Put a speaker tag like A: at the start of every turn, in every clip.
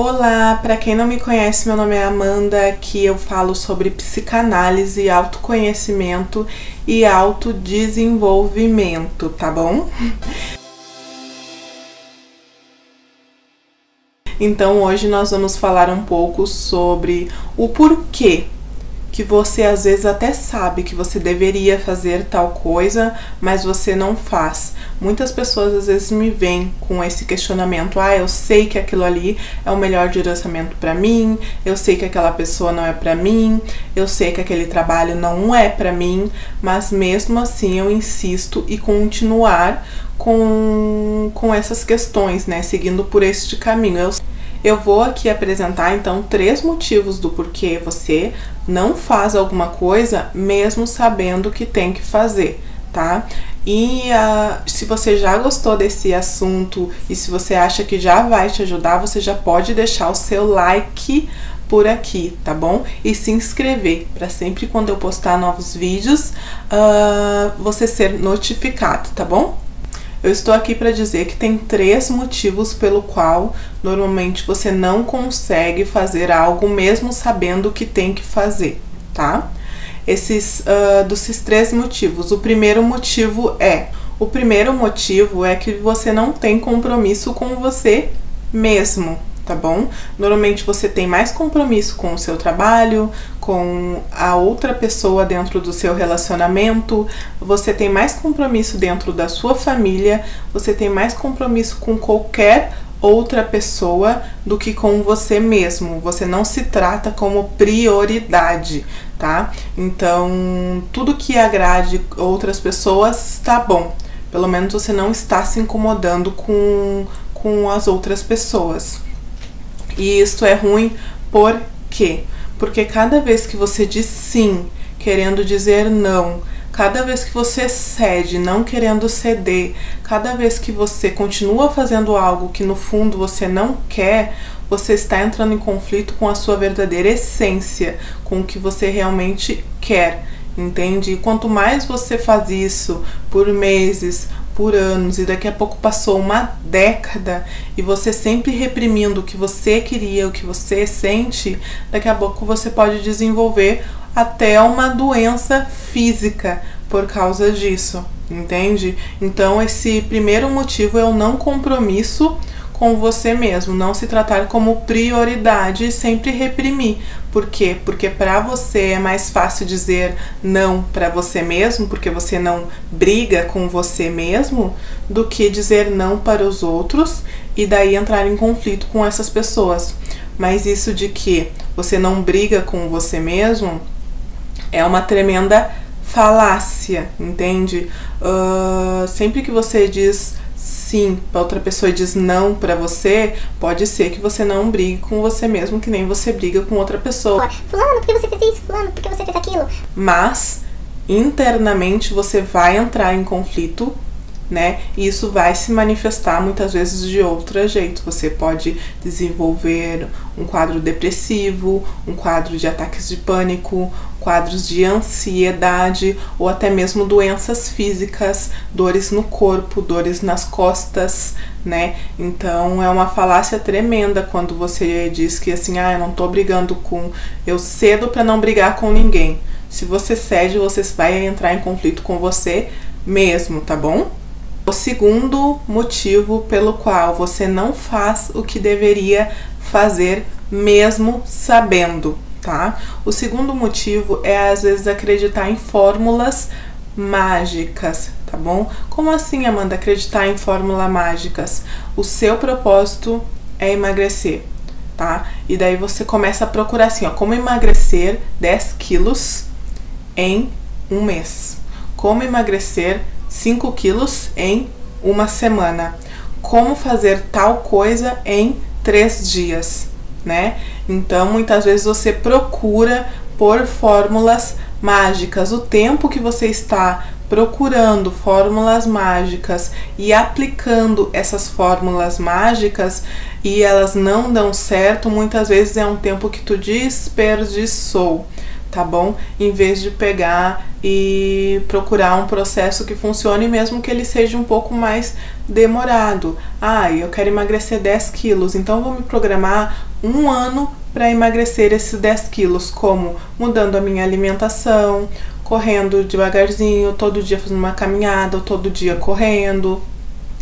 A: Olá, para quem não me conhece, meu nome é Amanda, aqui eu falo sobre psicanálise, autoconhecimento e autodesenvolvimento, tá bom? Então hoje nós vamos falar um pouco sobre o porquê que você às vezes até sabe que você deveria fazer tal coisa, mas você não faz. Muitas pessoas às vezes me vêm com esse questionamento: "Ah, eu sei que aquilo ali é o melhor direcionamento para mim, eu sei que aquela pessoa não é para mim, eu sei que aquele trabalho não é para mim", mas mesmo assim eu insisto e continuar com com essas questões, né, seguindo por este caminho. Eu eu vou aqui apresentar então três motivos do porquê você não faz alguma coisa mesmo sabendo que tem que fazer, tá? E uh, se você já gostou desse assunto e se você acha que já vai te ajudar, você já pode deixar o seu like por aqui, tá bom? E se inscrever para sempre quando eu postar novos vídeos uh, você ser notificado, tá bom? Eu estou aqui para dizer que tem três motivos pelo qual normalmente você não consegue fazer algo mesmo sabendo que tem que fazer, tá? Esses uh, desses três motivos. O primeiro motivo é o primeiro motivo é que você não tem compromisso com você mesmo, tá bom? Normalmente você tem mais compromisso com o seu trabalho, com a outra pessoa dentro do seu relacionamento, você tem mais compromisso dentro da sua família, você tem mais compromisso com qualquer outra pessoa do que com você mesmo. Você não se trata como prioridade, tá? Então, tudo que agrade outras pessoas está bom. Pelo menos você não está se incomodando com, com as outras pessoas. E isso é ruim por quê? Porque cada vez que você diz sim, querendo dizer não, cada vez que você cede, não querendo ceder, cada vez que você continua fazendo algo que no fundo você não quer, você está entrando em conflito com a sua verdadeira essência, com o que você realmente quer, entende? E quanto mais você faz isso por meses, por anos e daqui a pouco passou uma década e você sempre reprimindo o que você queria, o que você sente, daqui a pouco você pode desenvolver até uma doença física por causa disso, entende? Então, esse primeiro motivo é o não compromisso com você mesmo, não se tratar como prioridade e sempre reprimir. Por quê? Porque para você é mais fácil dizer não para você mesmo, porque você não briga com você mesmo, do que dizer não para os outros e daí entrar em conflito com essas pessoas. Mas isso de que você não briga com você mesmo é uma tremenda falácia, entende? Uh, sempre que você diz sim para outra pessoa e diz não para você, pode ser que você não brigue com você mesmo, que nem você briga com outra pessoa.
B: Fulano, por que você fez isso? Fulano, por que você fez aquilo?
A: Mas internamente você vai entrar em conflito né? E isso vai se manifestar muitas vezes de outro jeito. Você pode desenvolver um quadro depressivo, um quadro de ataques de pânico, quadros de ansiedade ou até mesmo doenças físicas, dores no corpo, dores nas costas, né? Então é uma falácia tremenda quando você diz que assim, ah, eu não tô brigando com, eu cedo para não brigar com ninguém. Se você cede, você vai entrar em conflito com você mesmo, tá bom? O segundo motivo pelo qual você não faz o que deveria fazer, mesmo sabendo, tá? O segundo motivo é às vezes acreditar em fórmulas mágicas, tá bom? Como assim, Amanda, acreditar em fórmulas mágicas? O seu propósito é emagrecer, tá? E daí você começa a procurar assim, ó, como emagrecer 10 quilos em um mês. Como emagrecer 5 quilos em uma semana. Como fazer tal coisa em três dias, né? Então, muitas vezes você procura por fórmulas mágicas. O tempo que você está procurando fórmulas mágicas e aplicando essas fórmulas mágicas e elas não dão certo, muitas vezes é um tempo que tu desperdiçou tá bom? Em vez de pegar e procurar um processo que funcione, mesmo que ele seja um pouco mais demorado. Ah, eu quero emagrecer 10 quilos, então vou me programar um ano para emagrecer esses 10 quilos, como mudando a minha alimentação, correndo devagarzinho, todo dia fazendo uma caminhada, ou todo dia correndo,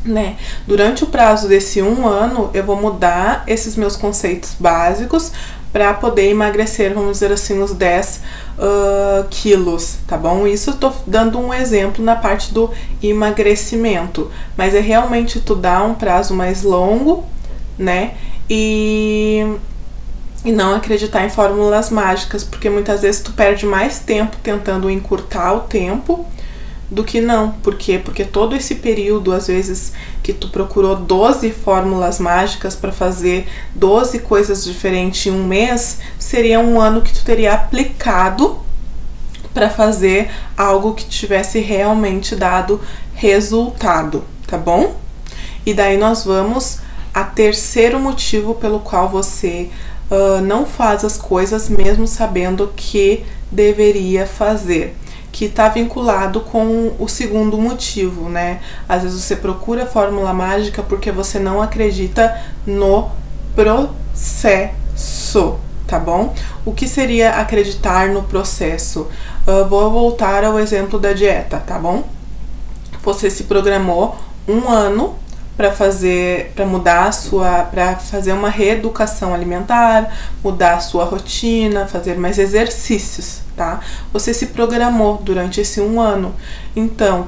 A: né? Durante o prazo desse um ano, eu vou mudar esses meus conceitos básicos para poder emagrecer, vamos dizer assim, os 10 uh, quilos, tá bom? Isso eu tô dando um exemplo na parte do emagrecimento, mas é realmente tu dar um prazo mais longo, né? E e não acreditar em fórmulas mágicas, porque muitas vezes tu perde mais tempo tentando encurtar o tempo do que não. Por quê? Porque todo esse período, às vezes, que tu procurou 12 fórmulas mágicas para fazer 12 coisas diferentes em um mês, seria um ano que tu teria aplicado para fazer algo que tivesse realmente dado resultado, tá bom? E daí nós vamos a terceiro motivo pelo qual você uh, não faz as coisas mesmo sabendo que deveria fazer. Que está vinculado com o segundo motivo, né? Às vezes você procura a fórmula mágica porque você não acredita no processo, tá bom? O que seria acreditar no processo? Uh, vou voltar ao exemplo da dieta, tá bom? Você se programou um ano para fazer para mudar a sua para fazer uma reeducação alimentar, mudar a sua rotina, fazer mais exercícios, tá? Você se programou durante esse um ano. Então,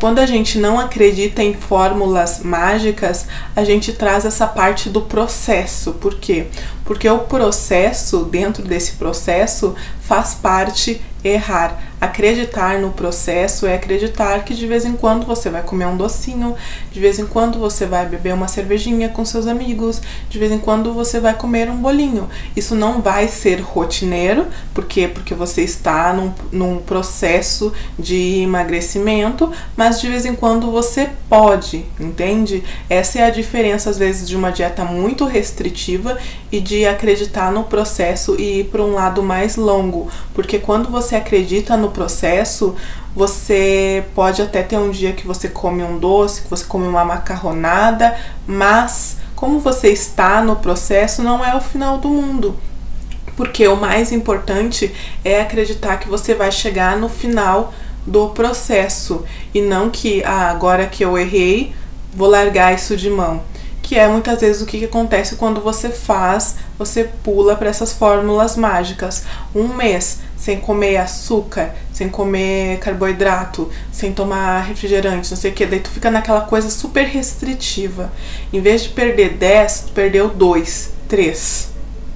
A: quando a gente não acredita em fórmulas mágicas, a gente traz essa parte do processo. Por quê? Porque o processo, dentro desse processo, faz parte errar. Acreditar no processo é acreditar que de vez em quando você vai comer um docinho, de vez em quando você vai beber uma cervejinha com seus amigos, de vez em quando você vai comer um bolinho. Isso não vai ser rotineiro, por quê? Porque você está num, num processo de emagrecimento, mas de vez em quando você pode, entende? Essa é a diferença, às vezes, de uma dieta muito restritiva e de acreditar no processo e ir para um lado mais longo, porque quando você acredita no processo, você pode até ter um dia que você come um doce, que você come uma macarronada, mas como você está no processo, não é o final do mundo. Porque o mais importante é acreditar que você vai chegar no final do processo e não que ah, agora que eu errei, vou largar isso de mão que é muitas vezes o que, acontece quando você faz, você pula para essas fórmulas mágicas. Um mês sem comer açúcar, sem comer carboidrato, sem tomar refrigerante, não sei o que, daí tu fica naquela coisa super restritiva. Em vez de perder 10, tu perdeu 2, 3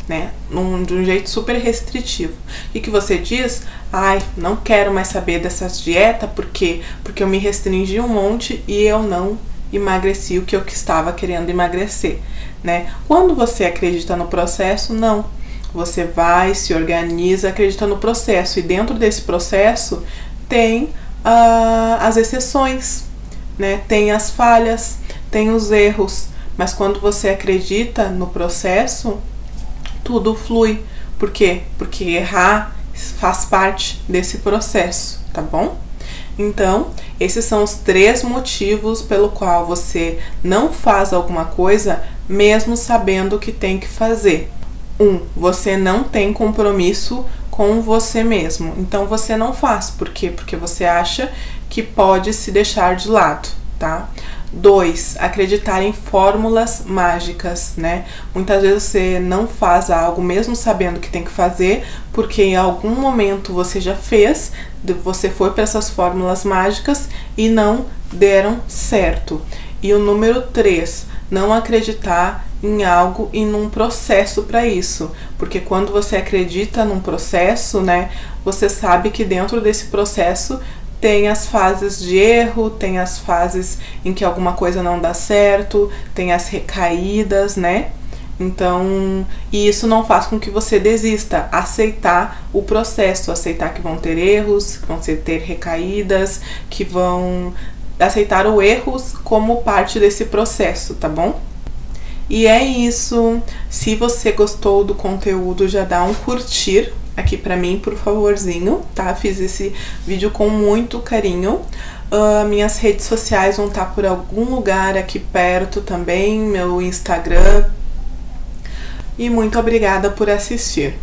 A: né? Num, de um jeito super restritivo. E que você diz, ai, não quero mais saber dessas dietas, por quê? Porque eu me restringi um monte e eu não emagreci o que eu estava querendo emagrecer, né? Quando você acredita no processo, não. Você vai, se organiza, acredita no processo e dentro desse processo tem uh, as exceções, né? Tem as falhas, tem os erros, mas quando você acredita no processo, tudo flui. Por quê? Porque errar faz parte desse processo, tá bom? Então, esses são os três motivos pelo qual você não faz alguma coisa mesmo sabendo que tem que fazer. Um, você não tem compromisso com você mesmo. Então você não faz. Por quê? Porque você acha que pode se deixar de lado, tá? Dois, acreditar em fórmulas mágicas, né? Muitas vezes você não faz algo mesmo sabendo que tem que fazer, porque em algum momento você já fez, você foi para essas fórmulas mágicas e não deram certo. E o número três, não acreditar em algo e num processo para isso, porque quando você acredita num processo, né, você sabe que dentro desse processo tem as fases de erro, tem as fases em que alguma coisa não dá certo, tem as recaídas, né? Então, e isso não faz com que você desista. Aceitar o processo, aceitar que vão ter erros, que vão ter recaídas, que vão aceitar o erros como parte desse processo, tá bom? E é isso. Se você gostou do conteúdo, já dá um curtir aqui pra mim, por favorzinho, tá? Fiz esse vídeo com muito carinho. Uh, minhas redes sociais vão estar por algum lugar aqui perto também, meu Instagram. E muito obrigada por assistir.